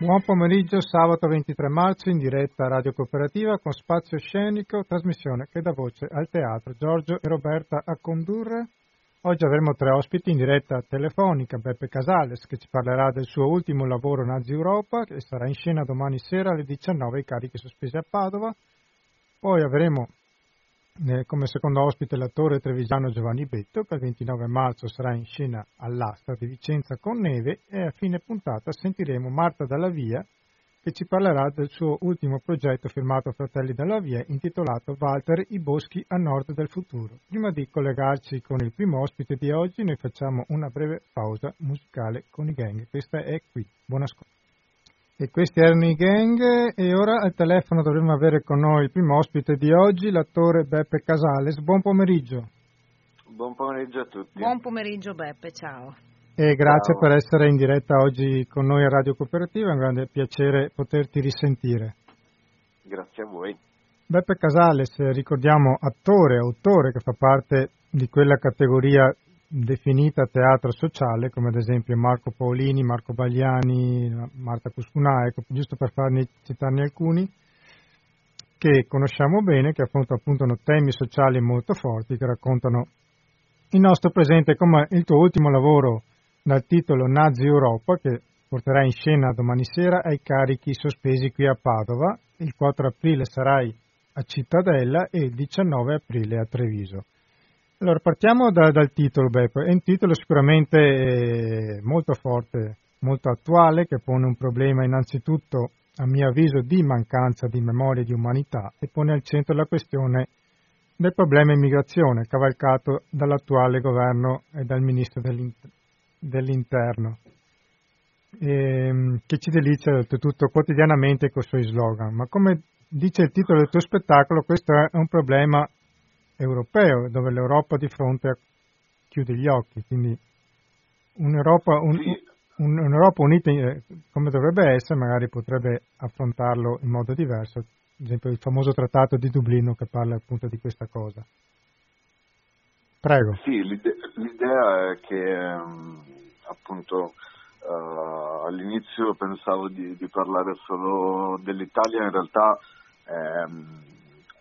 Buon pomeriggio, sabato 23 marzo in diretta a Radio Cooperativa con spazio scenico, trasmissione che dà voce al teatro. Giorgio e Roberta a condurre. Oggi avremo tre ospiti in diretta telefonica, Beppe Casales che ci parlerà del suo ultimo lavoro Nazi Europa che sarà in scena domani sera alle 19 i carichi sospesi a Padova. Poi avremo come secondo ospite l'attore trevigiano Giovanni Betto che il 29 marzo sarà in scena all'Asta di Vicenza con Neve e a fine puntata sentiremo Marta Dalla Via che ci parlerà del suo ultimo progetto firmato Fratelli dalla Via intitolato Walter i boschi a nord del futuro. Prima di collegarci con il primo ospite di oggi noi facciamo una breve pausa musicale con i gang. Questa è qui. Buon ascolto. E questi erano i gang e ora al telefono dovremmo avere con noi il primo ospite di oggi, l'attore Beppe Casales. Buon pomeriggio. Buon pomeriggio a tutti. Buon pomeriggio Beppe, ciao. E grazie ciao. per essere in diretta oggi con noi a Radio Cooperativa, è un grande piacere poterti risentire. Grazie a voi. Beppe Casales, ricordiamo attore, autore che fa parte di quella categoria definita teatro sociale, come ad esempio Marco Paolini, Marco Bagliani, Marta Cuscunà, ecco, giusto per farne, citarne alcuni, che conosciamo bene, che affrontano appunto temi sociali molto forti, che raccontano il nostro presente, come il tuo ultimo lavoro dal titolo Nazi Europa, che porterà in scena domani sera ai carichi sospesi qui a Padova, il 4 aprile sarai a Cittadella e il 19 aprile a Treviso. Allora, partiamo da, dal titolo, Beppe. È un titolo sicuramente eh, molto forte, molto attuale, che pone un problema innanzitutto, a mio avviso, di mancanza di memoria di umanità e pone al centro la questione del problema immigrazione, cavalcato dall'attuale governo e dal ministro dell'interno, e, ehm, che ci delizia oltretutto quotidianamente con i suoi slogan. Ma come dice il titolo del tuo spettacolo, questo è un problema europeo, dove l'Europa di fronte chiude gli occhi, quindi un'Europa, un, un, un'Europa unita eh, come dovrebbe essere magari potrebbe affrontarlo in modo diverso, ad esempio il famoso trattato di Dublino che parla appunto di questa cosa. Prego. Sì, l'idea, l'idea è che um, appunto uh, all'inizio pensavo di, di, parlare solo dell'Italia, in realtà um,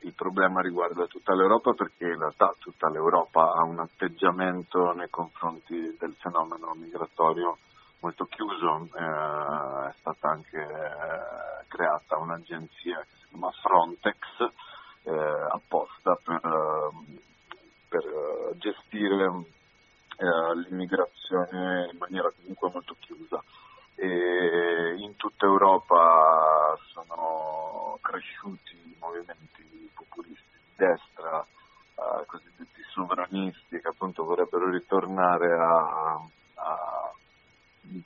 il problema riguarda tutta l'Europa perché in realtà tutta l'Europa ha un atteggiamento nei confronti del fenomeno migratorio molto chiuso. Eh, è stata anche eh, creata un'agenzia che si chiama Frontex eh, apposta per, eh, per eh, gestire eh, l'immigrazione in maniera comunque molto chiusa. E in tutta Europa sono cresciuti i movimenti destra, eh, cosiddetti sovranisti che appunto ritornare a, a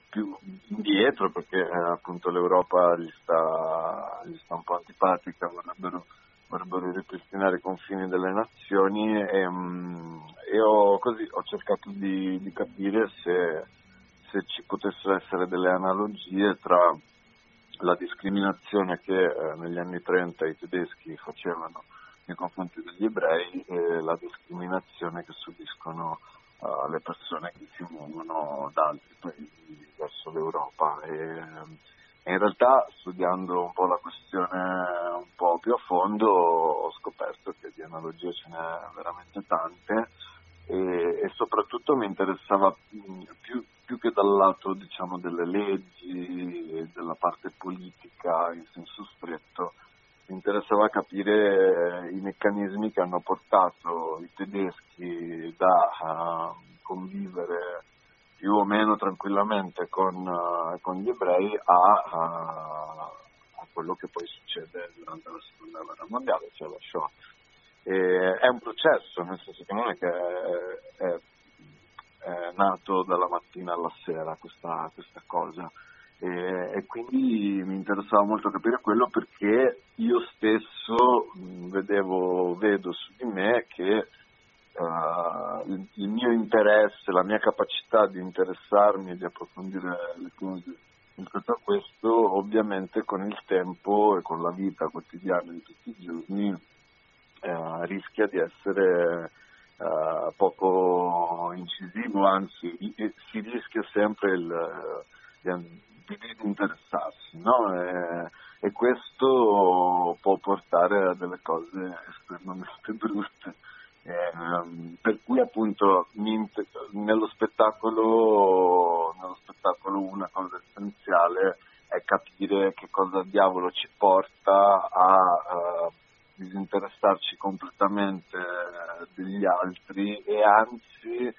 più indietro perché eh, appunto l'Europa gli sta, gli sta, un po' antipatica, vorrebbero, vorrebbero ripristinare i confini delle nazioni e, mm, e ho, così, ho cercato di, di capire se, se, ci potessero essere delle analogie tra la discriminazione che eh, negli anni 30 i tedeschi facevano nei confronti degli ebrei e la discriminazione che subiscono persone che si muovono da altri paesi verso l'Europa. E, in realtà studiando un po' la questione un po' più a fondo ho scoperto che di analogie ce n'è veramente tante e, e soprattutto mi interessava più, più che dal lato diciamo, delle leggi e della parte politica in senso stretto interessava capire eh, i meccanismi che hanno portato i tedeschi da uh, convivere più o meno tranquillamente con, uh, con gli ebrei a, uh, a, quello che poi succede durante la seconda guerra mondiale, cioè la Shoah. E è un processo, nel senso che non è che è, è nato dalla mattina alla sera questa, questa cosa e, e, quindi mi interessava molto capire quello perché io stesso vedevo, vedo su di me che uh, il, il, mio interesse, la mia capacità di interessarmi e di approfondire le cose rispetto a questo, ovviamente con il tempo e con la vita quotidiana di tutti i giorni uh, rischia di essere uh, poco incisivo, anzi si rischia sempre il, stupidi di interessarsi, no? e, e, questo può portare a delle cose estremamente brutte. Eh, per cui appunto nello spettacolo, nello spettacolo una cosa essenziale è capire che cosa diavolo ci porta a uh, disinteressarci completamente degli altri e anzi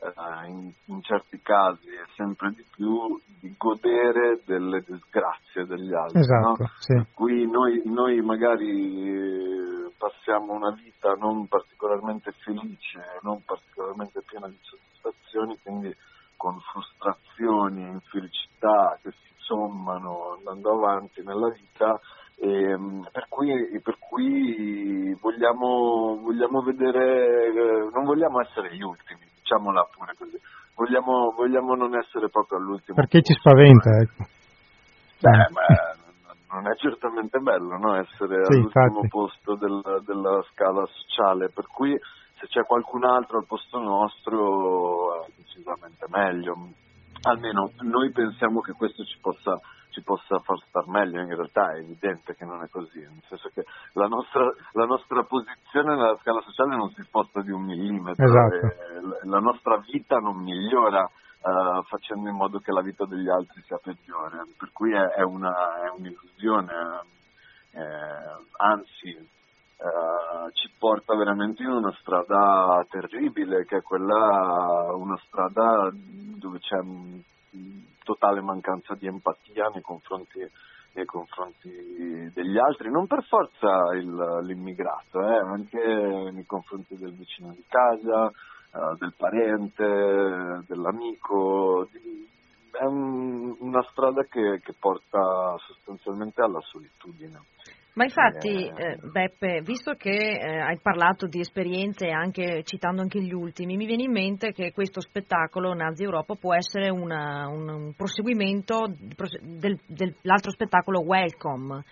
uh, in, in, certi casi e sempre di più di godere delle disgrazie degli altri. Esatto, no? sì. Qui noi, noi magari passiamo una vita non particolarmente felice, non particolarmente piena di soddisfazioni, quindi con frustrazioni, infelicità che si sommano andando avanti nella vita e, ehm, per, cui, per cui vogliamo, vogliamo vedere, eh, non vogliamo essere gli ultimi, diciamola pure così, vogliamo, vogliamo non essere proprio all'ultimo. Perché ci spaventa, ecco. Beh, ma non è certamente bello no? essere sì, all'ultimo infatti. posto del, della scala sociale, per cui se c'è qualcun altro al posto nostro è decisamente meglio almeno noi pensiamo che questo ci possa, ci possa, far star meglio, in realtà è evidente che non è così, nel senso che la nostra, la nostra posizione nella scala sociale non si sposta di un millimetro, esatto. La nostra vita non migliora uh, facendo in modo che la vita degli altri sia peggiore, per ccui è, è, una, è un'illusione, eh, anzi Uh, ci porta veramente in una strada terribile, che è quella, una strada dove c'è totale mancanza di empatia nei confronti, nei confronti degli altri, non per forza il, l'immigrato, eh, anche nei confronti del vicino di casa, uh, del parente, dell'amico. È un, una strada che, che porta sostanzialmente alla solitudine. Ma infatti, eh, Beppe, visto che eh, hai parlato di esperienze, anche, citando anche gli ultimi, mi viene in mente che questo spettacolo Nazi Europa può essere una, un, un, proseguimento del, dell'altro spettacolo Welcome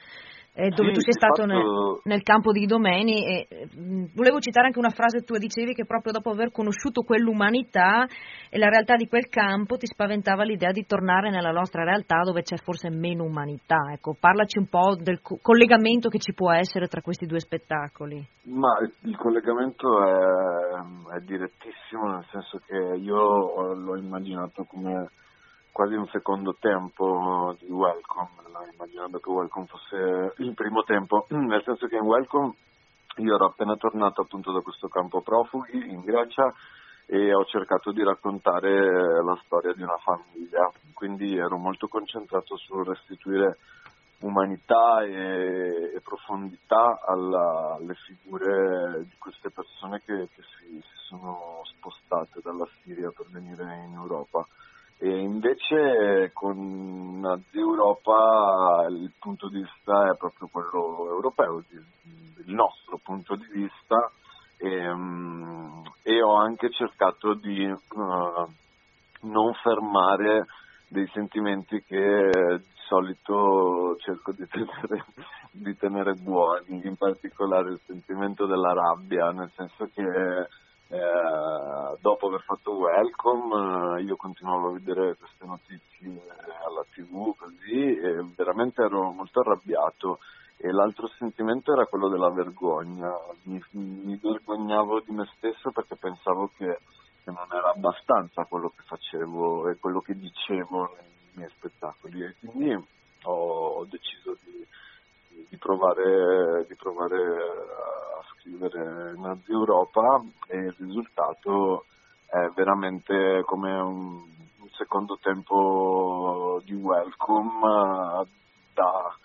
eh, dove sì, tu sei stato fatto... nel, nel, campo di Domeni e mh, volevo citare anche una frase tua, dicevi che proprio dopo aver conosciuto quell'umanità e la realtà di quel campo ti spaventava l'idea di tornare nella nostra realtà dove c'è forse meno umanità. Ecco, parlaci un po' del co- collegamento che ci può essere tra questi due spettacoli. Ma il collegamento è, è direttissimo, nel senso che io l'ho immaginato come quasi un secondo tempo di Welcome, immaginando che Welcome fosse il primo tempo, nel senso che in Welcome io ero appena tornato appunto da questo campo profughi in Grecia e ho cercato di raccontare la storia di una famiglia, quindi ero molto concentrato sul restituire umanità e, e profondità alla, alle figure di queste persone che, che si, si sono spostate dalla Siria per venire in Europa. E invece con Nazi Europa il punto di vista è proprio quello europeo, il nostro punto di vista. E, um, e ho anche cercato di uh, non fermare dei sentimenti che di solito cerco di tenere, di tenere buoni, in particolare il sentimento della rabbia, nel senso che eh, dopo aver fatto Welcome eh, io continuavo a vedere queste notizie alla tv così e veramente ero molto arrabbiato. E l'altro sentimento era quello della vergogna, mi, mi vergognavo di me stesso perché pensavo che, che, non era abbastanza quello che facevo e quello che dicevo nei miei spettacoli. E quindi ho, ho deciso di, di, provare, di provare a scrivere Nazi Europa e il risultato è veramente come un, un secondo tempo di welcome uh, da,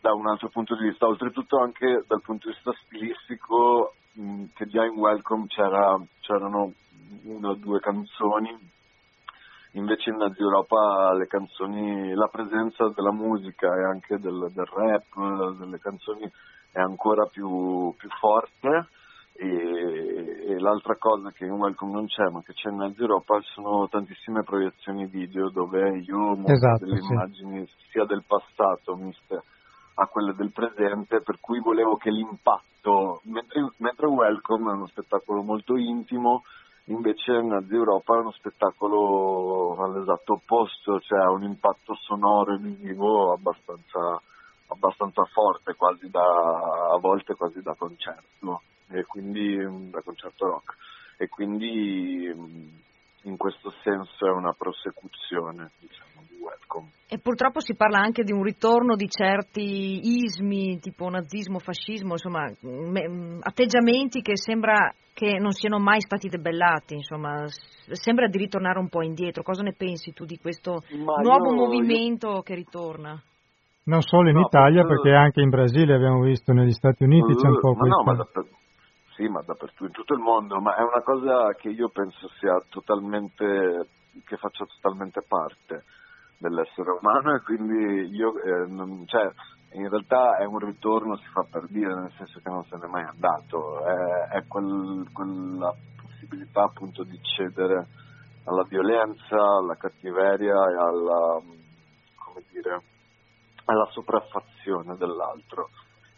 da, un altro punto di vista, oltretutto anche dal punto di vista stilistico mh, che già in welcome c'era, c'erano una o due canzoni invece in Nazi Europa le canzoni, la presenza della musica e anche del, del rap, delle canzoni è ancora più, più forte e, e, l'altra cosa che in Welcome non c'è ma che c'è in Mezzo Europa sono tantissime proiezioni video dove io mostro esatto, delle sì. immagini sia del passato miste a quelle del presente per cui volevo che l'impatto mentre, mentre Welcome è uno spettacolo molto intimo invece Nazi Europa è uno spettacolo all'esatto opposto, cioè ha un impatto sonoro e visivo abbastanza, abbastanza forte, da, a volte quasi da concerto, quindi, da concerto rock. E quindi in questo senso è una prosecuzione diciamo, di Welcome. E purtroppo si parla anche di un ritorno di certi ismi tipo nazismo, fascismo, insomma me, atteggiamenti che sembra che non siano mai stati debellati, insomma sembra di ritornare un po' indietro. Cosa ne pensi tu di questo Ma nuovo io, movimento io... che ritorna? Non solo in no, Italia, perché anche in Brasile abbiamo visto, negli Stati Uniti c'è un po' questo. No, ma sì, ma dappertutto, in tutto il mondo, ma è una cosa che io penso sia totalmente, che faccia totalmente parte dell'essere umano e quindi io, eh, non, cioè, in realtà è un ritorno, si fa per dire, nel senso che non se n'è mai andato, è, è quel, quella possibilità appunto di cedere alla violenza, alla cattiveria e alla, come dire, alla sopraffazione dell'altro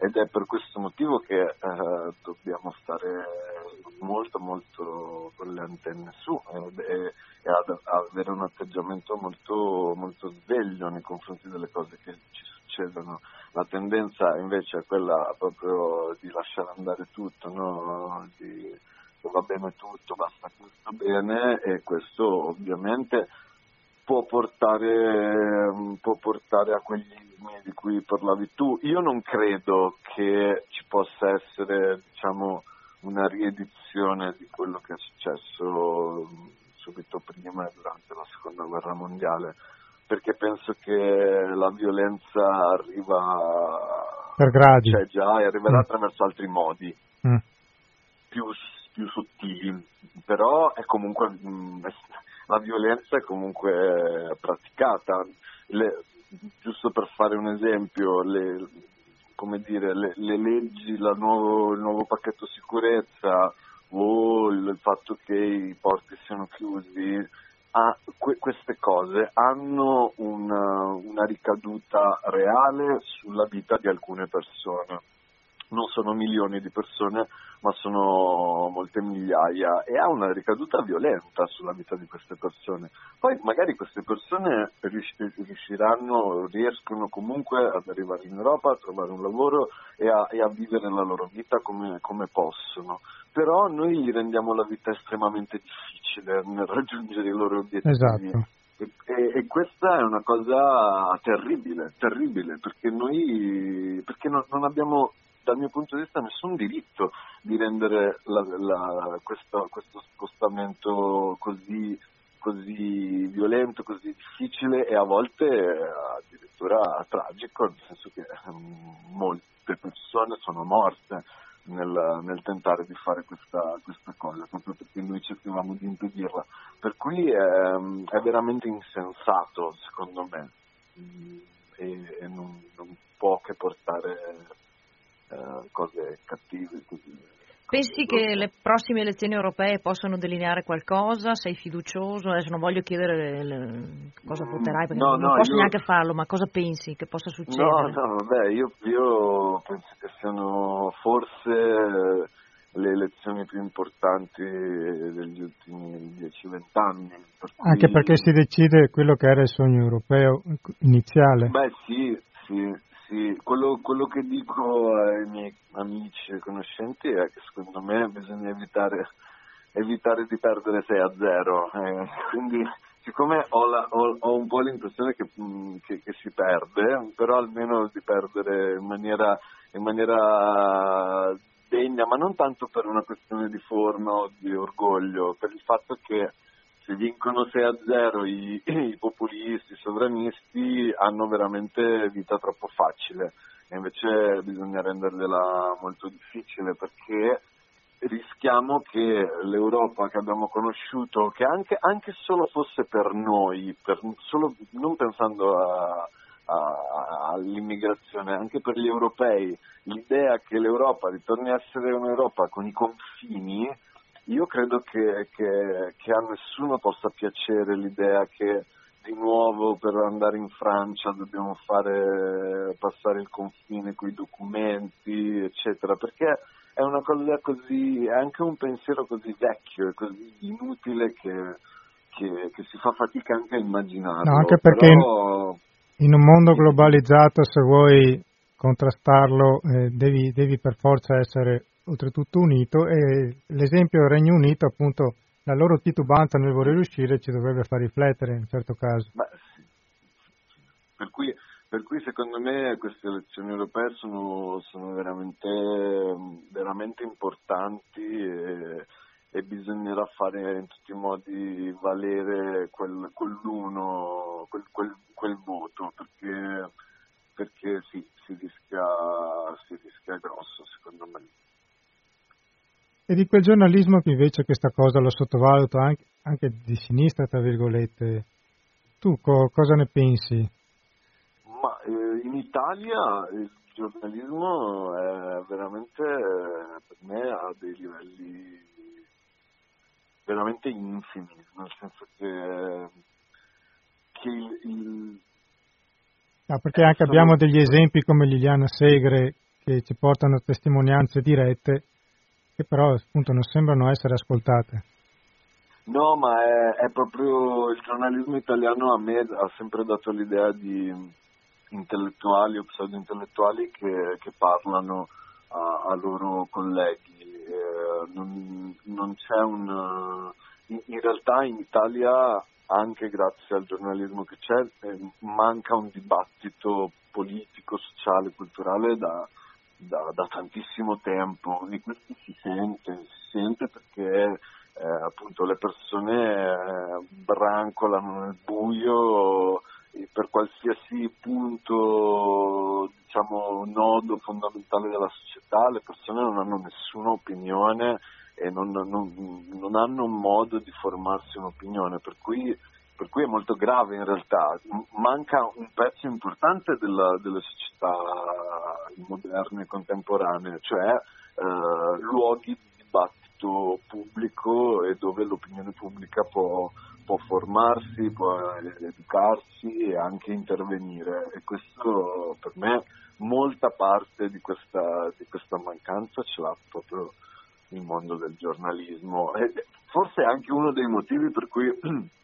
ed è per questo motivo che eh, dobbiamo stare molto molto con le antenne su e, e ad, avere un atteggiamento molto, molto sveglio nei confronti delle cose che ci succedono. La tendenza invece è quella proprio di lasciare andare tutto, no? di, va bene tutto, basta questo bene e questo ovviamente può portare, può portare a quegli di cui parlavi tu. Io non credo che ci possa essere diciamo, una riedizione di quello che è successo subito prima e durante la seconda guerra mondiale, perché penso che la violenza arriva per gradi. C'è già e arriverà mm. attraverso altri modi mm. più, più, sottili, però è comunque mm, la violenza è comunque praticata. Le, giusto per fare un esempio, le, dire, le, le leggi, nuovo, il nuovo pacchetto sicurezza o il, il, fatto che i porti siano chiusi, ah, que, queste cose hanno una, una ricaduta reale sulla vita di alcune persone non sono milioni di persone, ma sono molte migliaia e ha una ricaduta violenta sulla vita di queste persone. Poi magari queste persone riusciranno, riescono comunque ad arrivare in Europa, a trovare un lavoro e a, e a vivere la loro vita come, come possono. Però noi gli rendiamo la vita estremamente difficile nel raggiungere i loro obiettivi. Esatto. E, e, questa è una cosa terribile, terribile, perché noi perché non, non abbiamo dal mio punto di vista nessun diritto di rendere la, la, questo, questo, spostamento così, così, violento, così difficile e a volte addirittura tragico, nel senso che ehm, molte persone sono morte nel, nel tentare di fare questa, questa, cosa, proprio perché noi cercavamo di impedirla. Per cui è, è veramente insensato, secondo me, e, e non, non può che portare eh, cose cattive. Così. Pensi che le prossime elezioni europee possano delineare qualcosa? Sei fiducioso? Adesso non voglio chiedere le, cosa mm, voterai perché no, non no, posso io... neanche farlo, ma cosa pensi che possa succedere? No, no, vabbè, io, io penso che siano forse le elezioni più importanti degli ultimi 10-20 anni. Per cui... Anche perché si decide quello che era il sogno europeo iniziale. Beh sì, sì, sì, quello, quello, che dico ai miei amici e conoscenti è che secondo me bisogna evitare, evitare di perdere 6 a 0. Eh, quindi, siccome ho, la, ho, ho, un po' l'impressione che, mm, che, che, si perde, però almeno di perdere in maniera, in maniera degna, ma non tanto per una questione di forma o di orgoglio, per il fatto che se vincono 6 a 0 i, i, populisti, i sovranisti hanno veramente vita troppo facile. E invece bisogna rendergliela molto difficile perché rischiamo che l'Europa che abbiamo conosciuto, che anche, anche solo fosse per noi, per, solo, non pensando a, a, all'immigrazione, anche per gli europei, l'idea che l'Europa ritorni a essere un'Europa con i confini, io credo che, che, che, a nessuno possa piacere l'idea che di nuovo per andare in Francia dobbiamo fare passare il confine con i documenti, eccetera, perché è una cosa così, è anche un pensiero così vecchio e così inutile che, che, che, si fa fatica anche a immaginarlo. No, anche perché Però... in un mondo globalizzato se vuoi contrastarlo eh, devi, devi, per forza essere oltretutto unito e l'esempio del Regno Unito appunto la loro titubanza nel voler uscire ci dovrebbe far riflettere in un certo caso. Beh, sì. per, cui, per, cui, secondo me queste elezioni europee sono, sono veramente, veramente, importanti e, e, bisognerà fare in tutti i modi valere quel, quell'uno, quel, quel, quel voto perché, perché sì, si rischia, si rischia grosso secondo me. E di quel giornalismo che invece questa cosa lo sottovaluto anche, anche di sinistra, tra virgolette. Tu co- cosa ne pensi? Ma eh, in Italia il giornalismo è veramente, per me, ha dei livelli veramente infimi, nel senso che, che il, il No, perché anche abbiamo degli esempi come Liliana Segre che ci portano testimonianze dirette che però appunto non sembrano essere ascoltate. No, ma è, è proprio il giornalismo italiano a me ha sempre dato l'idea di intellettuali o pseudo-intellettuali che, che parlano a, a, loro colleghi. Eh, non, non, c'è un... In, in, realtà in Italia, anche grazie al giornalismo che c'è, eh, manca un dibattito politico, sociale, culturale da, da, da tantissimo tempo. E questo si sente, si sente perché eh, appunto le persone eh, brancolano nel buio per qualsiasi punto, diciamo, nodo fondamentale della società, le persone non hanno nessuna opinione e non, non, non hanno un modo di formarsi un'opinione, per cui per cui è molto grave in realtà. Manca un pezzo importante della, delle società moderne e contemporanee, cioè eh, luoghi di dibattito pubblico e dove l'opinione pubblica può, può formarsi, può educarsi e anche intervenire. E questo per me molta parte di questa, di questa mancanza ce l'ha proprio il mondo del giornalismo. E forse è anche uno dei motivi per cui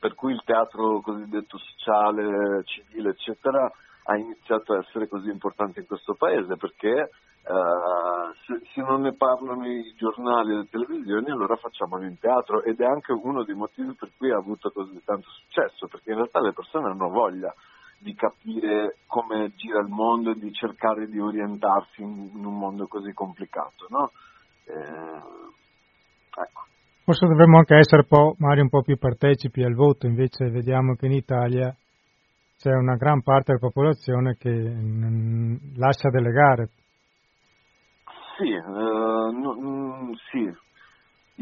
per cui il teatro cosiddetto sociale, civile, eccetera, ha iniziato a essere così importante in questo paese perché Uh, se, se, non ne parlano i giornali e le televisioni allora facciamolo in teatro ed è anche uno dei motivi per cui ha avuto così tanto successo perché in realtà le persone hanno voglia di capire come gira il mondo e di cercare di orientarsi in, in un mondo così complicato no? eh, ecco Forse dovremmo anche essere po', magari un po' più partecipi al voto, invece vediamo che in Italia c'è una gran parte della popolazione che mh, lascia delegare. Sì, eh, no, mh, sì,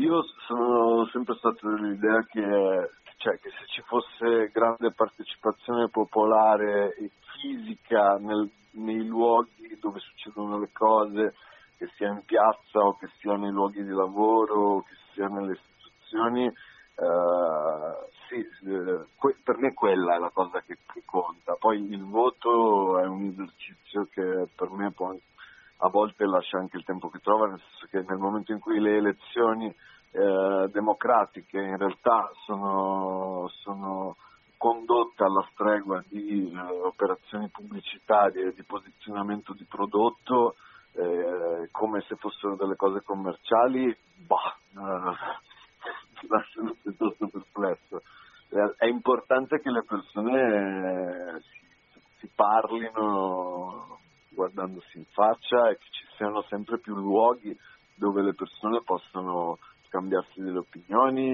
io sono sempre stato dell'idea che, cioè, che, se ci fosse grande partecipazione popolare e fisica nel, nei luoghi dove succedono le cose, che sia in piazza o che sia nei luoghi di lavoro, che sia nelle istituzioni, eh, sì, eh, que- per me quella è la cosa che, che, conta. Poi il voto è un esercizio che per me può, a volte lascia anche il tempo che trova, nel senso che nel momento in cui le elezioni eh, democratiche in realtà sono, sono condotte alla stregua di eh, operazioni pubblicitarie, di posizionamento di prodotto, eh, come se fossero delle cose commerciali, bah, eh, piuttosto perplesso. Eh, è importante che le persone eh, si, si parlino guardandosi in faccia e che ci siano sempre più luoghi dove le persone possono scambiarsi delle opinioni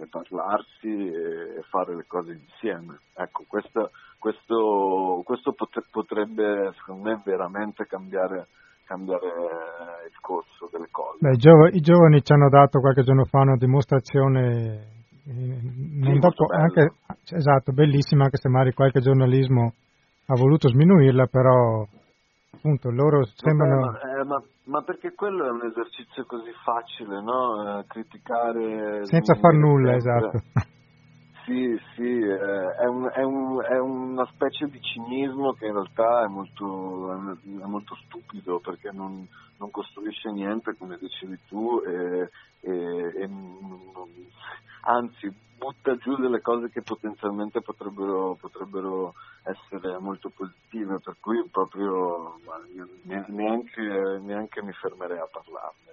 e parlarsi e fare le cose insieme. Ecco, questo, questo, questo potrebbe secondo me veramente cambiare cambiare il corso delle cose. Beh, i, giovani, i, giovani, ci hanno dato qualche giorno fa una dimostrazione eh, sì, dopo, anche, esatto, bellissima, anche se magari qualche giornalismo ha voluto sminuirla, però appunto loro sembrano... Vabbè, ma, eh, ma, ma, perché quello è un esercizio così facile, no? Eh, criticare... Senza far nulla, sempre. esatto. Sì, sì, eh, è, un, è, un, è, una specie di cinismo che in realtà è molto, è molto stupido perché non, non, costruisce niente, come dicevi tu, e, e, e anzi butta giù delle cose che potenzialmente potrebbero, potrebbero essere molto positive, per cui proprio neanche, neanche mi fermerei a parlarne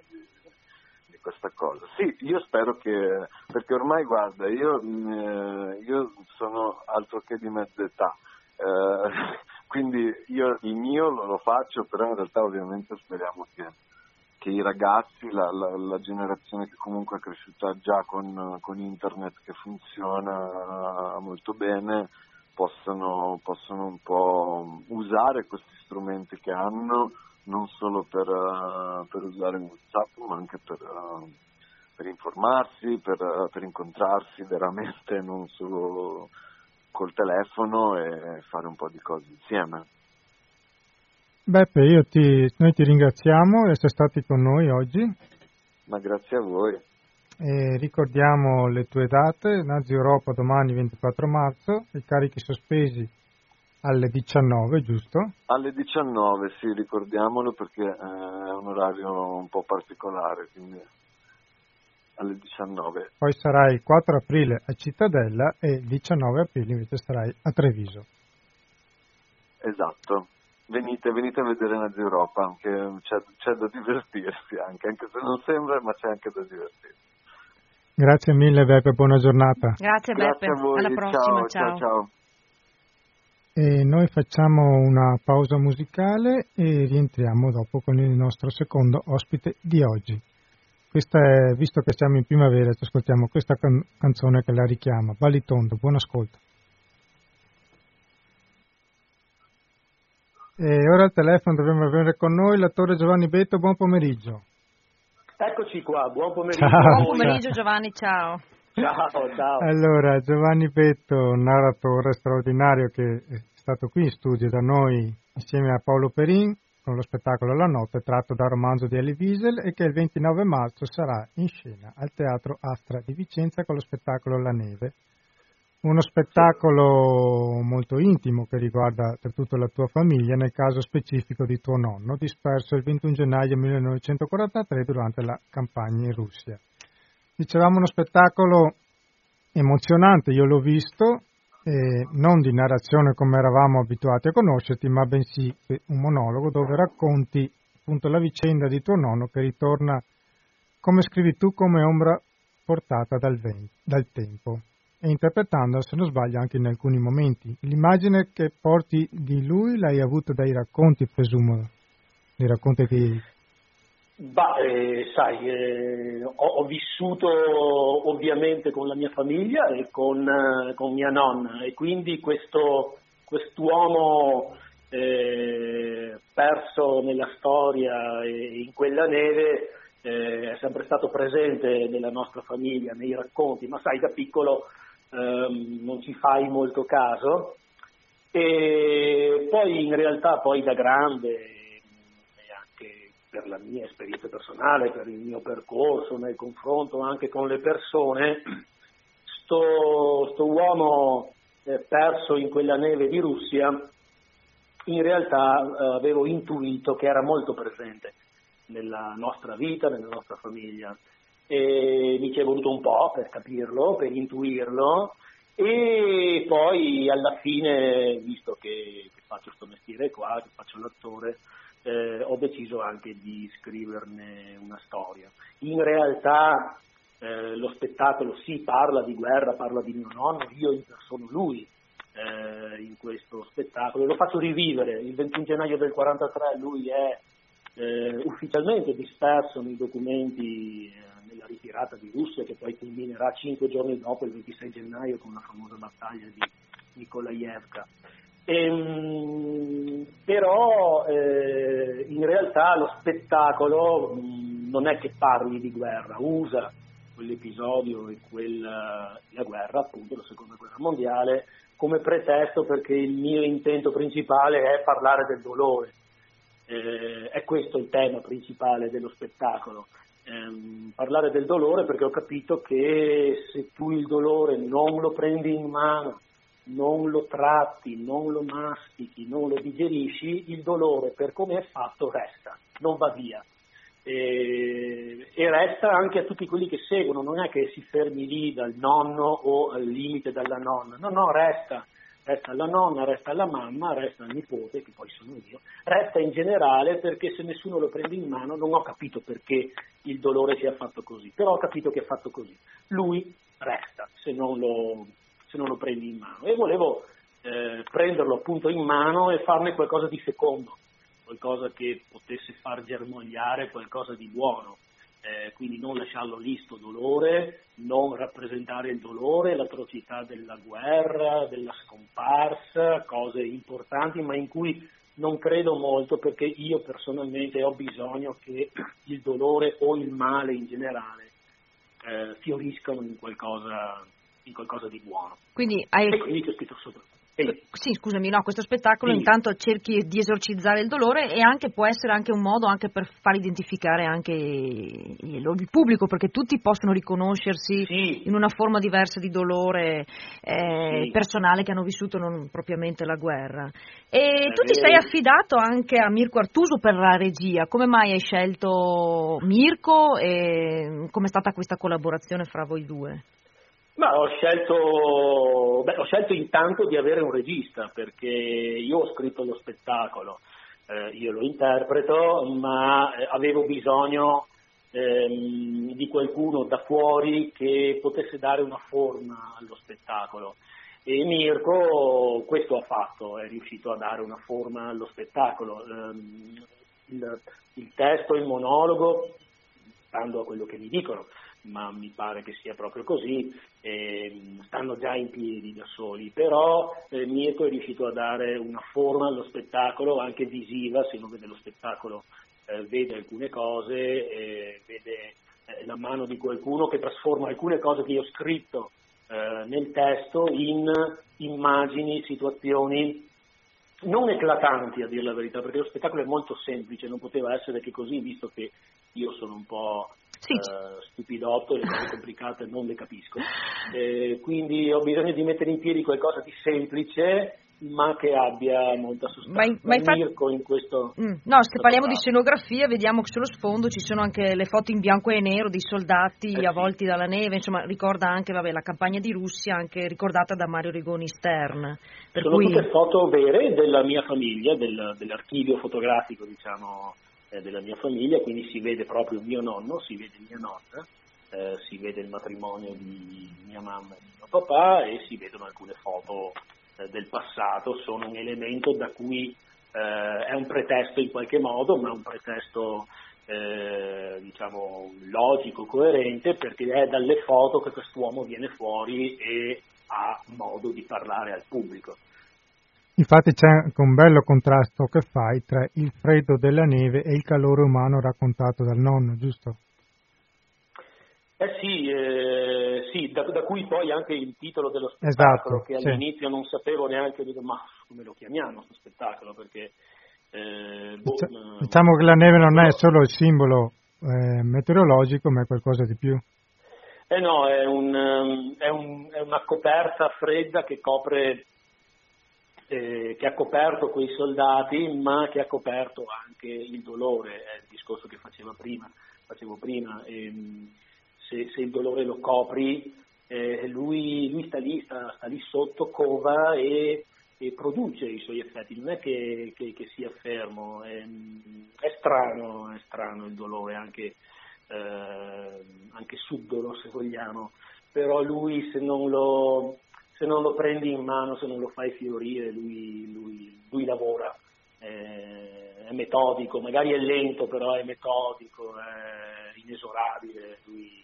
questa cosa. Sì, io spero che, perché ormai guarda, io, mm, eh, io sono altro che di mezza età, eh, quindi io il mio lo, lo, faccio, però in realtà ovviamente speriamo che, che i ragazzi, la, la, la, generazione che comunque è cresciuta già con, con internet che funziona molto bene, possano, possano un po' usare questi strumenti che hanno non solo per, uh, per usare WhatsApp ma anche per, uh, per informarsi, per, uh, per, incontrarsi veramente, non solo col telefono e fare un po' di cose insieme. Beppe, ti, noi ti ringraziamo di essere stati con noi oggi. Ma grazie a voi. E ricordiamo le tue date, Nazi Europa domani 24 marzo, i carichi sospesi alle 19, giusto? Alle 19, sì, ricordiamolo perché eh, è un orario un po' particolare, quindi alle 19. Poi sarai il 4 aprile a Cittadella e il 19 aprile invece sarai a Treviso. Esatto. Venite, venite a vedere Nazi Europa, che c'è, c'è da divertirsi anche, anche se non sembra, ma c'è anche da divertirsi. Grazie mille Beppe, buona giornata. Grazie Beppe, Grazie a voi. alla prossima, ciao. ciao. ciao. E noi facciamo una pausa musicale e rientriamo dopo con il nostro secondo ospite di oggi. Questa è, visto che siamo in primavera, ci ascoltiamo questa can- canzone che la richiama. Balitondo, buon ascolto. E ora al telefono dobbiamo avere con noi l'attore Giovanni Betto, buon pomeriggio. Eccoci qua, buon pomeriggio. Ciao, buon pomeriggio Giovanni, ciao. Ciao, ciao. Allora, Giovanni Petto, narratore straordinario che è stato qui in studio da noi insieme a Paolo Perin con lo spettacolo La notte tratto dal romanzo di Elie Wiesel e che il 29 marzo sarà in scena al Teatro Astra di Vicenza con lo spettacolo La neve. Uno spettacolo molto intimo che riguarda soprattutto la tua famiglia, nel caso specifico di tuo nonno, disperso il 21 gennaio 1943 durante la campagna in Russia. Dicevamo uno spettacolo emozionante, io l'ho visto, eh, non di narrazione come eravamo abituati a conoscerti, ma bensì un monologo dove racconti appunto la vicenda di tuo nonno che ritorna, come scrivi tu, come ombra portata dal, vento, dal tempo e interpretando, se non sbaglio, anche in alcuni momenti. L'immagine che porti di lui l'hai avuta dai racconti, presumo, dai racconti di Bah, eh, sai, eh, ho, ho, vissuto ovviamente con la mia famiglia e con, eh, con mia nonna e quindi questo, quest'uomo eh, perso nella storia e in quella neve eh, è sempre stato presente nella nostra famiglia, nei racconti, ma sai, da piccolo ehm, non ci fai molto caso. E poi in realtà poi da grande per la mia esperienza personale, per il mio percorso nel confronto anche con le persone, sto, sto uomo eh, perso in quella neve di Russia, in realtà eh, avevo intuito che era molto presente nella nostra vita, nella nostra famiglia. E mi ci è voluto un po' per capirlo, per intuirlo e poi alla fine, visto che, che faccio questo mestiere qua, che faccio l'attore, eh, ho deciso anche di scriverne una storia. In realtà eh, lo spettacolo sì parla di guerra, parla di mio nonno, io impersono lui eh, in questo spettacolo, lo faccio rivivere, il 21 gennaio del 1943 lui è eh, ufficialmente disperso nei documenti eh, nella ritirata di Russia che poi culminerà cinque giorni dopo, il 26 gennaio, con la famosa battaglia di Nikolaevka. Ehm, però eh, in realtà lo spettacolo mh, non è che parli di guerra, usa quell'episodio e quella, la guerra, appunto la seconda guerra mondiale, come pretesto perché il mio intento principale è parlare del dolore. Eh, è questo il tema principale dello spettacolo. ehm, parlare del dolore perché ho capito che se tu il dolore non lo prendi in mano, non lo tratti, non lo mastichi, non lo digerisci, il dolore per come è fatto resta, non va via. E, e, resta anche a tutti quelli che seguono, non è che si fermi lì dal nonno o al limite dalla nonna, no, no, resta, resta alla nonna, resta alla mamma, resta al nipote, che poi sono io, resta in generale perché se nessuno lo prende in mano non ho capito perché il dolore sia fatto così, però ho capito che è fatto così. Lui resta se non lo, se non lo prendi in mano e volevo eh, prenderlo appunto in mano e farne qualcosa di secondo qualcosa che potesse far germogliare qualcosa di buono. Eh, quindi non lasciarlo lì sto dolore, non rappresentare il dolore, l'atrocità della guerra, della scomparsa, cose importanti, ma in cui non credo molto perché io personalmente ho bisogno che il dolore o il male in generale eh, fioriscano in qualcosa, in qualcosa, di buono. Quindi hai... E quindi c'è scritto sopra. Sì, scusami, no, questo spettacolo sì. intanto cerchi di esorcizzare il dolore e anche può essere anche un modo anche per far identificare anche il pubblico, perché tutti possono riconoscersi sì. in una forma diversa di dolore eh, sì. personale che hanno vissuto non propriamente la guerra. E È tu vero. ti sei affidato anche a Mirko Artuso per la regia, come mai hai scelto Mirko e com'è stata questa collaborazione fra voi due? Ma ho scelto, beh, ho scelto intanto di avere un regista perché io ho scritto lo spettacolo, eh, io lo interpreto, ma eh, avevo bisogno ehm, di qualcuno da fuori che potesse dare una forma allo spettacolo. E Mirko questo ha fatto, è riuscito a dare una forma allo spettacolo. Ehm, il, il testo, il monologo, stando a quello che mi dicono, ma mi pare che sia proprio così, eh, stanno già in piedi da soli, però eh, Mirko è riuscito a dare una forma allo spettacolo anche visiva, se non vede lo spettacolo eh, vede alcune cose, vede eh, la mano di qualcuno che trasforma alcune cose che io ho scritto eh, nel testo in immagini, situazioni non eclatanti a dire la verità, perché lo spettacolo è molto semplice, non poteva essere che così, visto che io sono un po' sì. uh, stupidotto, le cose complicate non le capisco. Eh, quindi ho bisogno di mettere in piedi qualcosa di semplice ma che abbia molta sostanza. Ma, ma infatti... Mirko in questo... Mm, no, se parliamo di scenografia vediamo che sullo sfondo ci sono anche le foto in bianco e nero di soldati eh avvolti sì. dalla neve, insomma ricorda anche vabbè, la campagna di Russia, anche ricordata da Mario Rigoni Stern. Per sono cui... tutte foto vere della mia famiglia, del, dell'archivio fotografico diciamo eh, della mia famiglia, quindi si vede proprio mio nonno, si vede mia nonna, eh, si vede il matrimonio di mia mamma e di mio papà e si vedono alcune foto eh, del passato, sono un elemento da cui eh, è un pretesto in qualche modo, ma un pretesto eh, diciamo logico, coerente, perché è dalle foto che quest'uomo viene fuori e ha modo di parlare al pubblico. Infatti c'è anche un bello contrasto che fai tra il freddo della neve e il calore umano raccontato dal nonno, giusto? Eh sì, eh, sì da, da, cui poi anche il titolo dello spettacolo, esatto, che all'inizio sì. non sapevo neanche ma come lo chiamiamo questo spettacolo, perché... Eh, boh, diciamo, diciamo che la neve non è solo il simbolo eh, meteorologico, ma è qualcosa di più. Eh no, è, un, è, un, è una coperta fredda che copre eh, che ha coperto quei soldati, ma che ha coperto anche il dolore, è il discorso che prima, facevo prima. Ehm, se, se, il dolore lo copri, eh, lui, lui, sta lì, sta, sta lì sotto, cova e, e, produce i suoi effetti, non è che, che, che sia fermo, è, è, strano, è strano il dolore, anche, eh, anche subdolo se vogliamo, però lui se non lo se non lo prendi in mano, se non lo fai fiorire, lui, lui, lui lavora, eh, è metodico, magari è lento, però è metodico, è inesorabile, lui,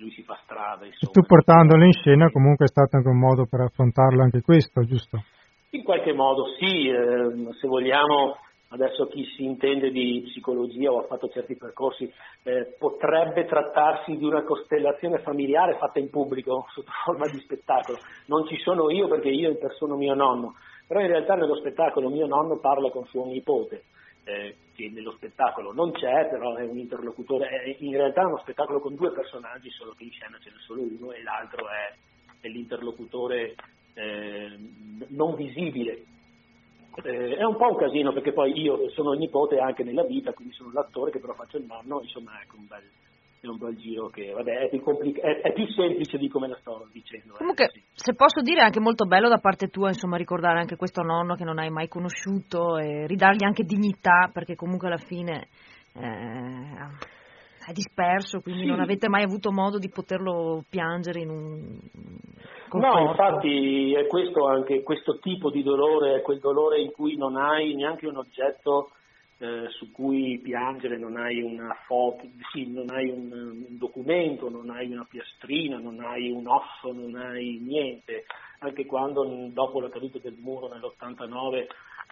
lui si fa strada. Insomma. Tu portandolo in scena comunque è stato anche un modo per affrontarlo anche questo, giusto? In qualche modo sì, eh, se vogliamo adesso chi si intende di psicologia o ha fatto certi percorsi, eh, potrebbe trattarsi di una costellazione familiare fatta in pubblico sotto forma di spettacolo. Non ci sono io perché io impersono mio nonno, però in realtà nello spettacolo mio nonno parla con suo nipote eh, che nello spettacolo non c'è, però è un interlocutore, è in realtà è uno spettacolo con due personaggi, solo che in scena ce n'è solo uno e l'altro è, è l'interlocutore eh, non visibile. Eh, è un po' un casino perché poi io sono il nipote anche nella vita, quindi sono l'attore che però faccio il nonno, insomma ecco un bel, è un bel giro che vabbè, è, più complica- è, è, più semplice di come la sto dicendo. Eh, Comunque, eh, sì. se posso dire, è anche molto bello da parte tua, insomma, ricordare anche questo nonno che non hai mai conosciuto e ridargli anche dignità, perché comunque alla fine eh, è disperso, quindi sì. non avete mai avuto modo di poterlo piangere in un conforto. No, infatti è questo anche questo tipo di dolore, è quel dolore in cui non hai neanche un oggetto eh, su cui piangere, non hai una foto, sì, non hai un, un, documento, non hai una piastrina, non hai un osso, non hai niente. Anche quando dopo la caduta del muro nell'89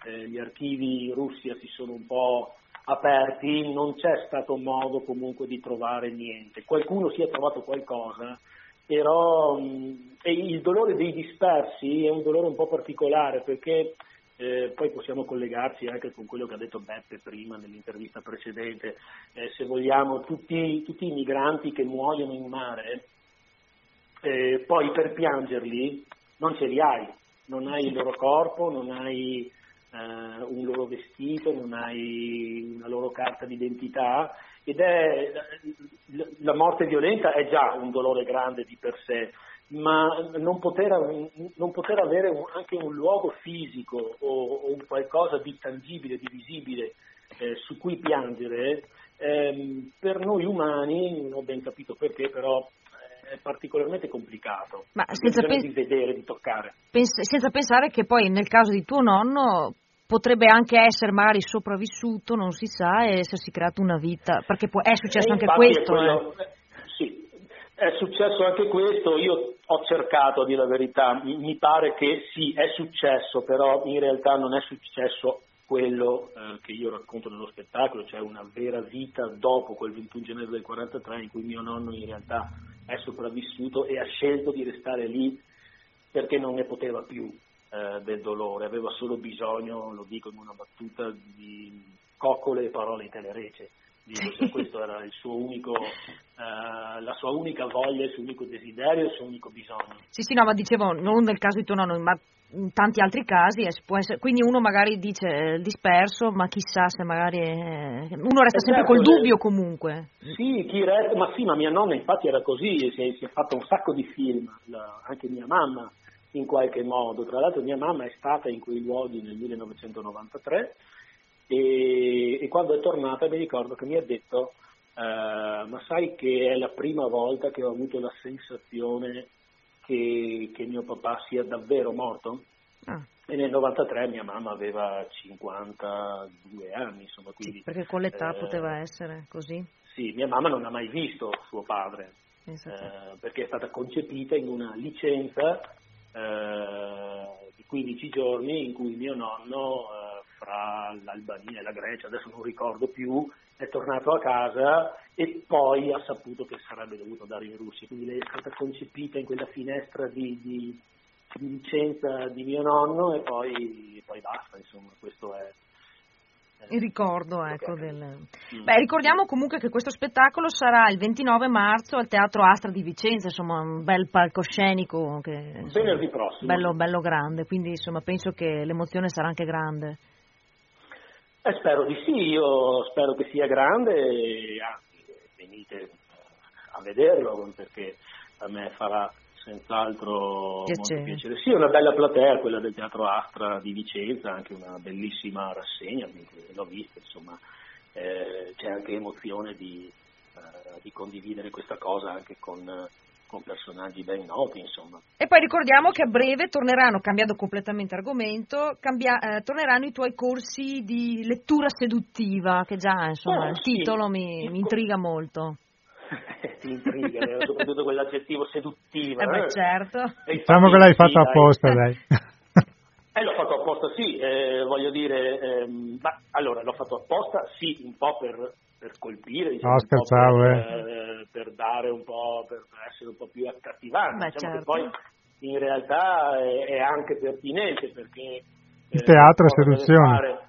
eh, gli archivi Russia si sono un po' aperti, non c'è stato modo comunque di trovare niente. Qualcuno si è trovato qualcosa, però mh, il dolore dei dispersi è un dolore un po' particolare perché eh, poi possiamo collegarci anche con quello che ha detto Beppe prima nell'intervista precedente, eh, se vogliamo tutti, tutti, i migranti che muoiono in mare, eh, poi per piangerli non ce li hai, non hai il loro corpo, non hai eh, un loro vestito, non hai una loro carta d'identità ed è la morte violenta è già un dolore grande di per sé ma non poter, non poter avere un, anche un luogo fisico o, o, un qualcosa di tangibile, di visibile eh, su cui piangere, ehm, per noi umani, non ho ben capito perché, però eh, è particolarmente complicato Ma senza pens- di vedere, di toccare. Pens- senza pensare che poi nel caso di tuo nonno potrebbe anche essere magari sopravvissuto, non si sa, e essersi creato una vita, perché poi è successo anche questo. Quello, eh. È successo anche questo, io ho cercato dire la verità, mi, pare che sì, è successo, però in realtà non è successo quello eh, che io racconto nello spettacolo, cioè una vera vita dopo quel 21 gennaio del 43 in cui mio nonno in realtà è sopravvissuto e ha scelto di restare lì perché non ne poteva più eh, del dolore, aveva solo bisogno, lo dico in una battuta, di coccole e parole in telerece cioè, questo era il suo unico, uh, la sua unica voglia, il suo unico desiderio, il suo unico bisogno. Sì, sì, no, ma dicevo, non nel caso di tuo nonno, ma in tanti altri casi, essere, quindi uno magari dice eh, disperso, ma chissà se magari è, uno resta sempre certo, col dubbio comunque. Sì, chi resta, ma sì, ma mia nonna infatti era così, si è, si è fatto un sacco di film, la, anche mia mamma in qualche modo, tra l'altro mia mamma è stata in quei luoghi nel 1993 e, e, quando è tornata mi ricordo che mi ha detto uh, ma sai che è la prima volta che ho avuto la sensazione che, che mio papà sia davvero morto? Ah. E nel 93 mia mamma aveva 52 anni, insomma, quindi, sì, perché con l'età eh, poteva essere così? Sì, mia mamma non ha mai visto suo padre, eh, perché è stata concepita in una licenza eh, di 15 giorni in cui mio nonno fra l'Albania e la Grecia, adesso non ricordo più, è tornato a casa e poi ha saputo che sarebbe dovuto andare in Russia, quindi lei è stata concepita in quella finestra di, di, di licenza di mio nonno e poi, poi basta, insomma, questo è, il ricordo, ecco, del... mm. Beh, ricordiamo comunque che questo spettacolo sarà il 29 marzo al Teatro Astra di Vicenza, insomma un bel palcoscenico che, insomma, venerdì prossimo. Bello, bello grande, quindi insomma penso che l'emozione sarà anche grande. Eh, spero di sì, io spero che sia grande e anzi venite a vederlo perché a me farà senz'altro piacere. molto piacere. Sì, una bella platea, quella del Teatro Astra di Vicenza, anche una bellissima rassegna, l'ho vista, insomma eh, c'è anche emozione di, eh, di, condividere questa cosa anche con con personaggi ben noti, insomma. E poi ricordiamo che a breve torneranno, cambiando completamente argomento, cambia, eh, torneranno i tuoi corsi di lettura seduttiva, che già insomma oh, il sì. titolo mi, mi, intriga molto. Ti intriga, eh, soprattutto quell'aggettivo seduttiva. Eh beh, eh. certo. Diciamo che l'hai fatto apposta, dai. Eh, l'ho fatto apposta, sì, eh, voglio dire, ehm, ma, allora l'ho fatto apposta, sì, un po' per per colpire, diciamo, no, scherzavo, per, eh. per, dare un po', per essere un po' più accattivante, diciamo certo. poi in realtà è, è, anche pertinente perché... Il teatro è seduzione. Fare,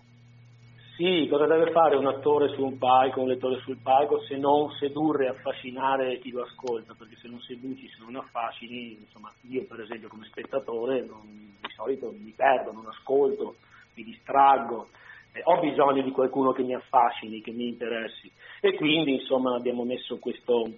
Sì, cosa deve fare un attore su un palco, un lettore sul palco, se non sedurre e affascinare chi lo ascolta, perché se non seduci, se non affascini, insomma, io per esempio come spettatore non, di solito mi perdo, non ascolto, mi distraggo, eh, ho bisogno di qualcuno che mi affascini, che mi interessi e quindi insomma abbiamo messo questo,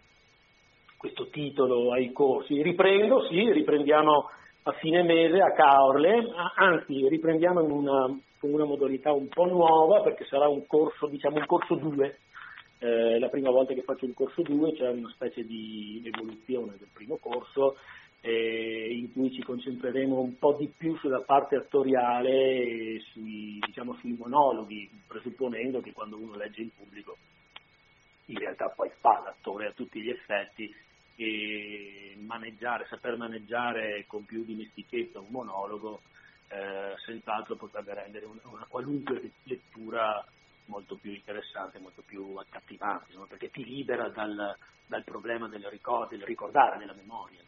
questo titolo ai corsi. Riprendo, sì, riprendiamo a fine mese a Caorle, anzi riprendiamo in una, con una modalità un po' nuova perché sarà un corso, diciamo un corso 2, eh, la prima volta che faccio un corso 2 c'è una specie di evoluzione del primo corso eh, in cui ci concentreremo un po' di più sulla parte attoriale e sui, diciamo, sui monologhi, presupponendo che quando uno legge in pubblico in realtà poi fa l'attore a tutti gli effetti e maneggiare, saper maneggiare con più dimestichezza un monologo eh, senz'altro potrebbe rendere una, una, qualunque lettura molto più interessante, molto più accattivante, insomma, perché ti libera dal, dal problema del, ricord- del, ricordare, della memoria,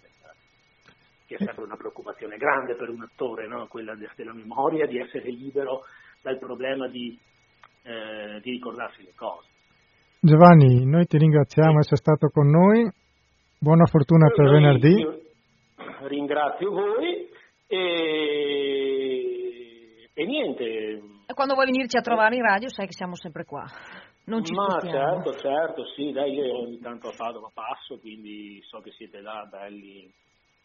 che è sempre una preoccupazione grande per un attore, no? quella della memoria, di essere libero dal problema di, eh, di ricordarsi le cose. Giovanni, noi ti ringraziamo di essere stato con noi Buona fortuna per Noi, venerdì. Ringrazio voi e, e niente. E quando vuoi venirci a trovare in radio sai che siamo sempre qua. Non ci Ma spostiamo. certo, certo, sì, dai, io ogni tanto a Padova passo, quindi so che siete là belli,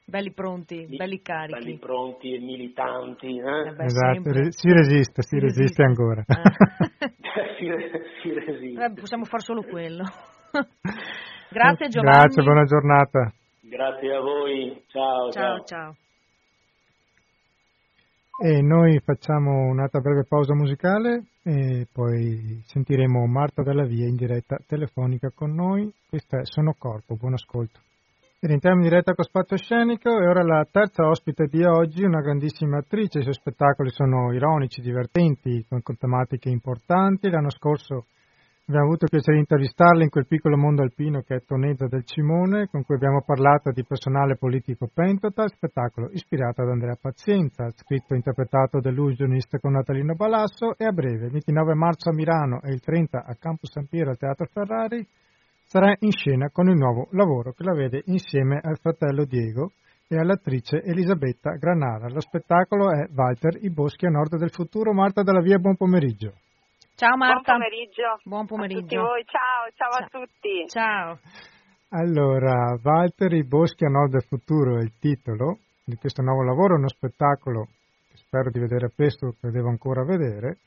Belli pronti, belli carichi. belli pronti e militanti. Eh? Eh beh, Esatto, sempre. re- si resiste, si resiste ancora. Eh. si, si resiste. Eh, possiamo fare solo quello. Grazie Giovanni. Grazie, buona giornata. Grazie a voi, ciao. Ciao, ciao. E noi facciamo un'altra breve pausa musicale e poi sentiremo Marta Dalla Via in diretta telefonica con noi. Questa è Sono Corpo, buon ascolto. Rientriamo in diretta con Spazio Scenico e ora la terza ospite di oggi, una grandissima attrice, i suoi spettacoli sono ironici, divertenti, con, con tematiche importanti. L'anno scorso abbiamo avuto il piacere di intervistarla in quel piccolo mondo alpino che è Tonezza del Cimone, con cui abbiamo parlato di personale politico Pentota, spettacolo ispirato ad Andrea Pazienza, scritto e interpretato dall'illusionista con Natalino Balasso e a breve, il 29 marzo a Milano e il 30 a Campo San Piero al Teatro Ferrari, sarà in scena con il nuovo lavoro che la vede insieme al fratello Diego e all'attrice Elisabetta Granara. Lo spettacolo è Walter, i boschi a nord del futuro. Marta dalla Via, buon pomeriggio. Ciao Marta. Buon pomeriggio. Buon A tutti pomeriggio. voi, ciao, ciao, a Ciao. tutti. Ciao. Allora, Walter, i boschi a nord del futuro è il titolo di questo nuovo lavoro, uno spettacolo che spero di vedere presto, che devo ancora vedere,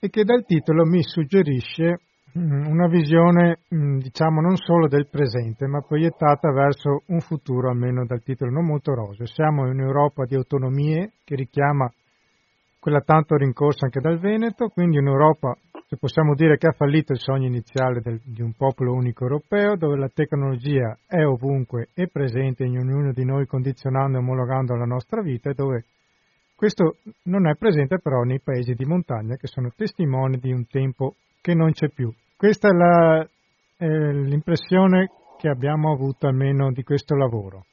e che dal titolo mi suggerisce una visione, mm, diciamo, non solo del presente, ma proiettata verso un futuro, almeno dal titolo, non molto roseo. Siamo in un'Europa di autonomie che richiama quella tanto rincorsa anche dal Veneto, quindi un'Europa, se possiamo dire che ha fallito il sogno iniziale del- di un popolo unico europeo, dove la tecnologia è ovunque e presente in ognuno di noi, condizionando e omologando la nostra vita, e dove questo non è presente però nei paesi di montagna, che sono testimoni di un tempo che non c'è più. Questa è la- è l'impressione che abbiamo avuto almeno di questo lavoro.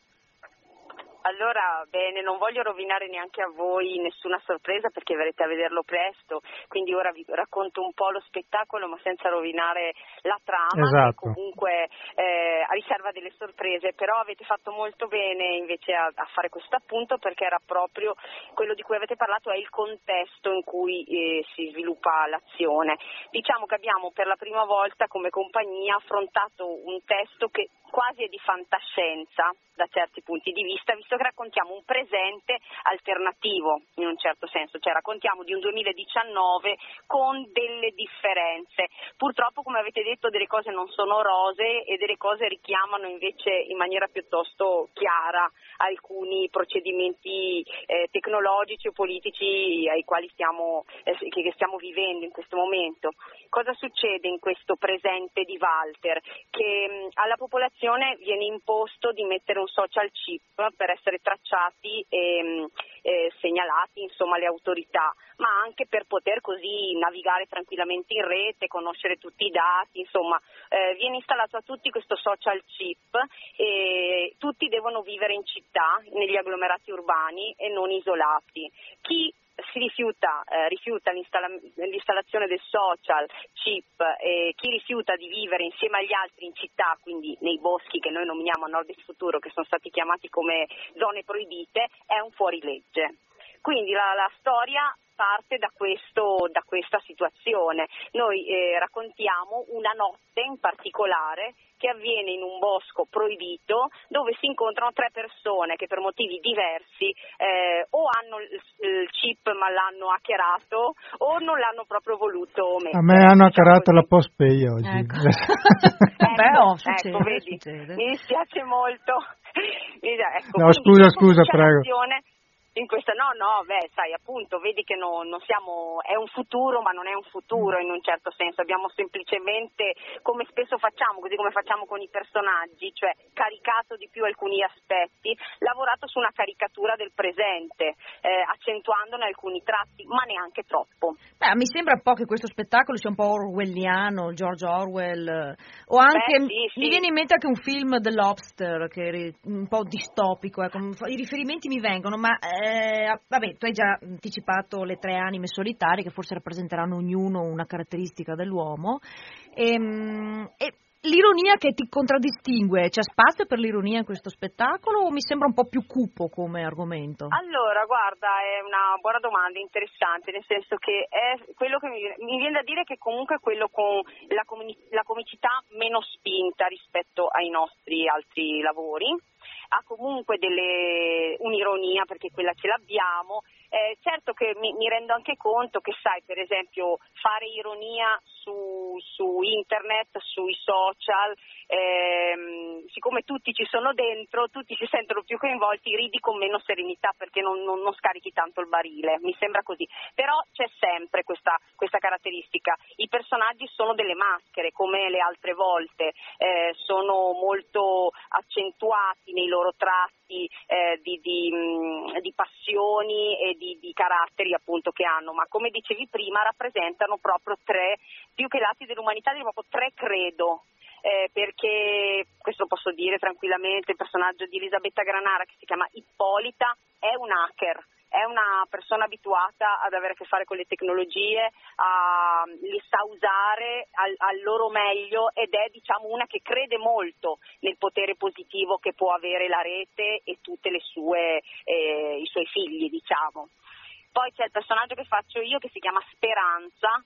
Allora, bene, non voglio rovinare neanche a voi nessuna sorpresa perché verrete a vederlo presto, quindi ora vi racconto un po' lo spettacolo ma senza rovinare la trama, Esatto. che comunque eh, a riserva delle sorprese, però avete fatto molto bene invece a, a fare questo appunto perché era proprio quello di cui avete parlato, è il contesto in cui eh, si sviluppa l'azione. Diciamo che abbiamo per la prima volta come compagnia affrontato un testo che quasi è di fantascienza da certi punti di vista, visto che raccontiamo un presente alternativo in un certo senso, cioè raccontiamo di un 2019 con delle differenze. Purtroppo, come avete detto, delle cose non sono rose e delle cose richiamano invece in maniera piuttosto chiara alcuni procedimenti eh, tecnologici o politici ai quali stiamo, eh, che stiamo vivendo in questo momento. Cosa succede in questo presente di Walter? Che mh, alla popolazione viene imposto di mettere un social chip per essere tracciati e mh, eh, segnalati insomma alle autorità, ma anche per poter così navigare tranquillamente in rete, conoscere tutti i dati, insomma eh, viene installato a tutti questo social chip e tutti devono vivere in città, negli agglomerati urbani e non isolati. Chi si rifiuta, eh, rifiuta l'installa- l'installazione del social, chip, e chi rifiuta di vivere insieme agli altri in città, quindi nei boschi che noi nominiamo a nord del futuro, che sono stati chiamati come zone proibite, è un fuorilegge. Quindi la, la storia parte da, questo, da, questa situazione. Noi eh, raccontiamo una notte in particolare che avviene in un bosco proibito dove si incontrano tre persone che per motivi diversi eh, o hanno il, il, chip ma l'hanno hackerato o non l'hanno proprio voluto mettere. A me hanno hackerato la post pay oggi. Ecco. ecco, Beh, oh, succede, ecco, vedi, succede. mi dispiace molto. Ecco, no, scusa, scusa, prego in questa no, no, beh, sai, appunto, vedi che no, non siamo, è un futuro, ma non è un futuro in un certo senso, abbiamo semplicemente, come spesso facciamo, così come facciamo con i personaggi, cioè caricato di più alcuni aspetti, lavorato su una caricatura del presente, eh, accentuandone alcuni tratti, ma neanche troppo. Beh, mi sembra un po' che questo spettacolo sia un po' orwelliano, George Orwell, o anche, Beh, sì, sì. mi viene in mente anche un film The Lobster, che è un po' distopico, ecco, i riferimenti mi vengono, ma... Eh, eh, vabbè, tu hai già anticipato le tre anime solitarie che forse rappresenteranno ognuno una caratteristica dell'uomo. Ehm, e, e l'ironia che ti contraddistingue, c'è spazio per l'ironia in questo spettacolo o mi sembra un po' più cupo come argomento? Allora, guarda, è una buona domanda, interessante, nel senso che è quello che mi, mi viene da dire che comunque è quello con la, comi- la comicità meno spinta rispetto ai nostri altri lavori ha comunque delle, un'ironia perché quella ce l'abbiamo. Eh, certo che mi, mi, rendo anche conto che, sai, per esempio, fare ironia su, su internet, sui social, ehm, siccome tutti ci sono dentro, tutti si sentono più coinvolti, ridi con meno serenità perché non, non, non scarichi tanto il barile, mi sembra così. Però c'è sempre questa, questa, caratteristica. I personaggi sono delle maschere, come le altre volte, eh, sono molto accentuati nei loro tratti eh, di, di, di, passioni e di, di caratteri appunto che hanno, ma come dicevi prima rappresentano proprio tre, più che lati dell'umanità, proprio tre credo eh, perché, questo posso dire tranquillamente, il personaggio di Elisabetta Granara che si chiama Ippolita è un hacker, è una persona abituata ad avere a che fare con le tecnologie, a, li sa usare al, al, loro meglio ed è diciamo, una che crede molto nel potere positivo che può avere la rete e tutti eh, i suoi figli. Diciamo. Poi c'è il personaggio che faccio io che si chiama Speranza,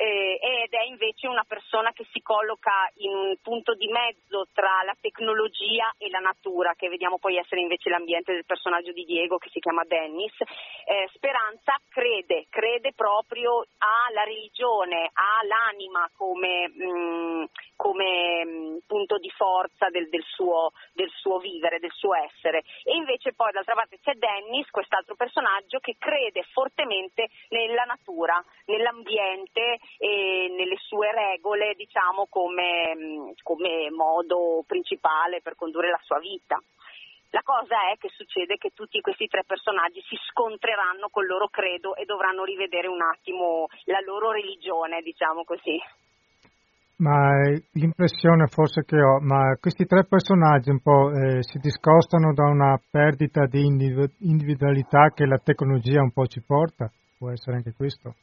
eh, ed è invece una persona che si colloca in un punto di mezzo tra la tecnologia e la natura, che vediamo poi essere invece l'ambiente del personaggio di Diego che si chiama Dennis. Eh, Speranza crede, crede proprio alla religione, all'anima come, mh, mm, come mm, punto di forza del, del, suo, del suo vivere, del suo essere. E invece poi d'altra parte c'è Dennis, quest'altro personaggio, che crede fortemente nella natura, nell'ambiente e nelle sue regole diciamo come, come modo principale per condurre la sua vita. La cosa è che succede che tutti questi tre personaggi si scontreranno col loro credo e dovranno rivedere un attimo la loro religione, diciamo così. Ma l'impressione forse che ho, ma questi tre personaggi un po' eh, si discostano da una perdita di individualità che la tecnologia un po' ci porta? Può essere anche questo?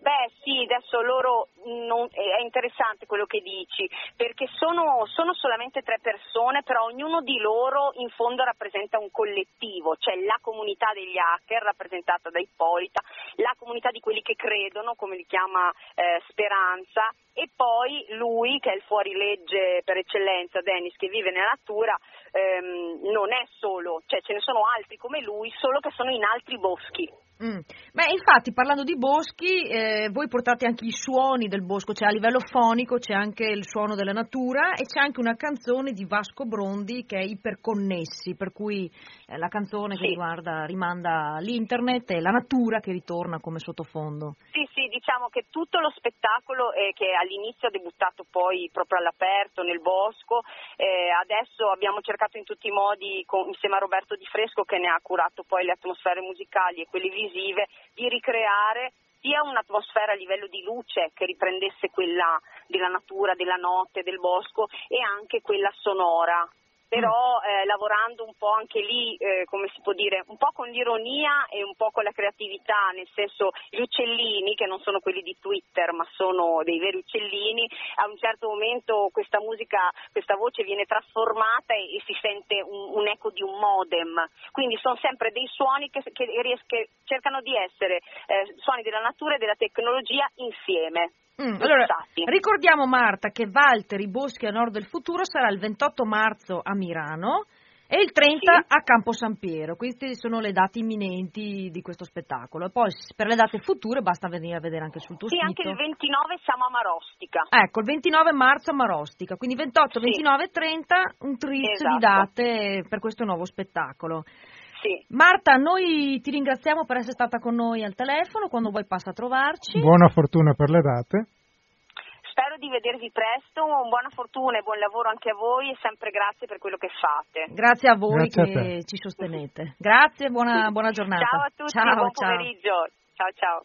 Beh sì, adesso loro non, è interessante quello che dici, perché sono, sono, solamente tre persone, però ognuno di loro in fondo rappresenta un collettivo, cioè la comunità degli hacker rappresentata da Ippolita, la comunità di quelli che credono, come li chiama eh, Speranza, e poi lui che è il fuorilegge per eccellenza, Dennis, che vive nella natura, ehm, non è solo, cioè ce ne sono altri come lui, solo che sono in altri boschi. Mm. Beh, infatti, parlando di boschi, eh, voi portate anche i suoni del bosco, cioè a livello fonico c'è anche il suono della natura e c'è anche una canzone di Vasco Brondi che è Iperconnessi, per cui eh, la canzone sì. che riguarda, rimanda all'internet e la natura che ritorna come sottofondo. Sì, sì, diciamo che tutto lo spettacolo eh, che all'inizio ha debuttato poi proprio all'aperto, nel bosco, eh, adesso abbiamo cercato in tutti i modi, con, insieme a Roberto Di Fresco che ne ha curato poi le atmosfere musicali e quelle visive, di ricreare sia un'atmosfera a livello di luce che riprendesse quella della natura, della notte, del bosco e anche quella sonora però eh, lavorando un po' anche lì, eh, come si può dire, un po' con l'ironia e un po' con la creatività, nel senso gli uccellini, che non sono quelli di Twitter, ma sono dei veri uccellini, a un certo momento questa musica, questa voce viene trasformata e, e si sente un, un, eco di un modem, quindi sono sempre dei suoni che, che, che cercano di essere eh, suoni della natura e della tecnologia insieme. Mm, allora, ricordiamo Marta che Valtteri Boschi a Nord del Futuro sarà il 28 marzo a Milano e il 30 sì. a Campo San Piero. Queste sono le date imminenti di questo spettacolo. E poi per le date future basta venire a vedere anche sul tuo sì, sito. Sì, anche il 29 siamo a Marostica. Ecco, il 29 marzo a Marostica, quindi 28, sì. 29 e 30 un tris esatto. di date per questo nuovo spettacolo. Sì. Marta, noi ti ringraziamo per essere stata con noi al telefono, quando vuoi passa a trovarci. Buona fortuna per le date. Spero di vedervi presto, buona fortuna e buon lavoro anche a voi e sempre grazie per quello che fate. Grazie a voi grazie che a ci sostenete. Grazie, buona, buona giornata. Ciao a tutti, ciao, buon ciao. pomeriggio. Ciao ciao.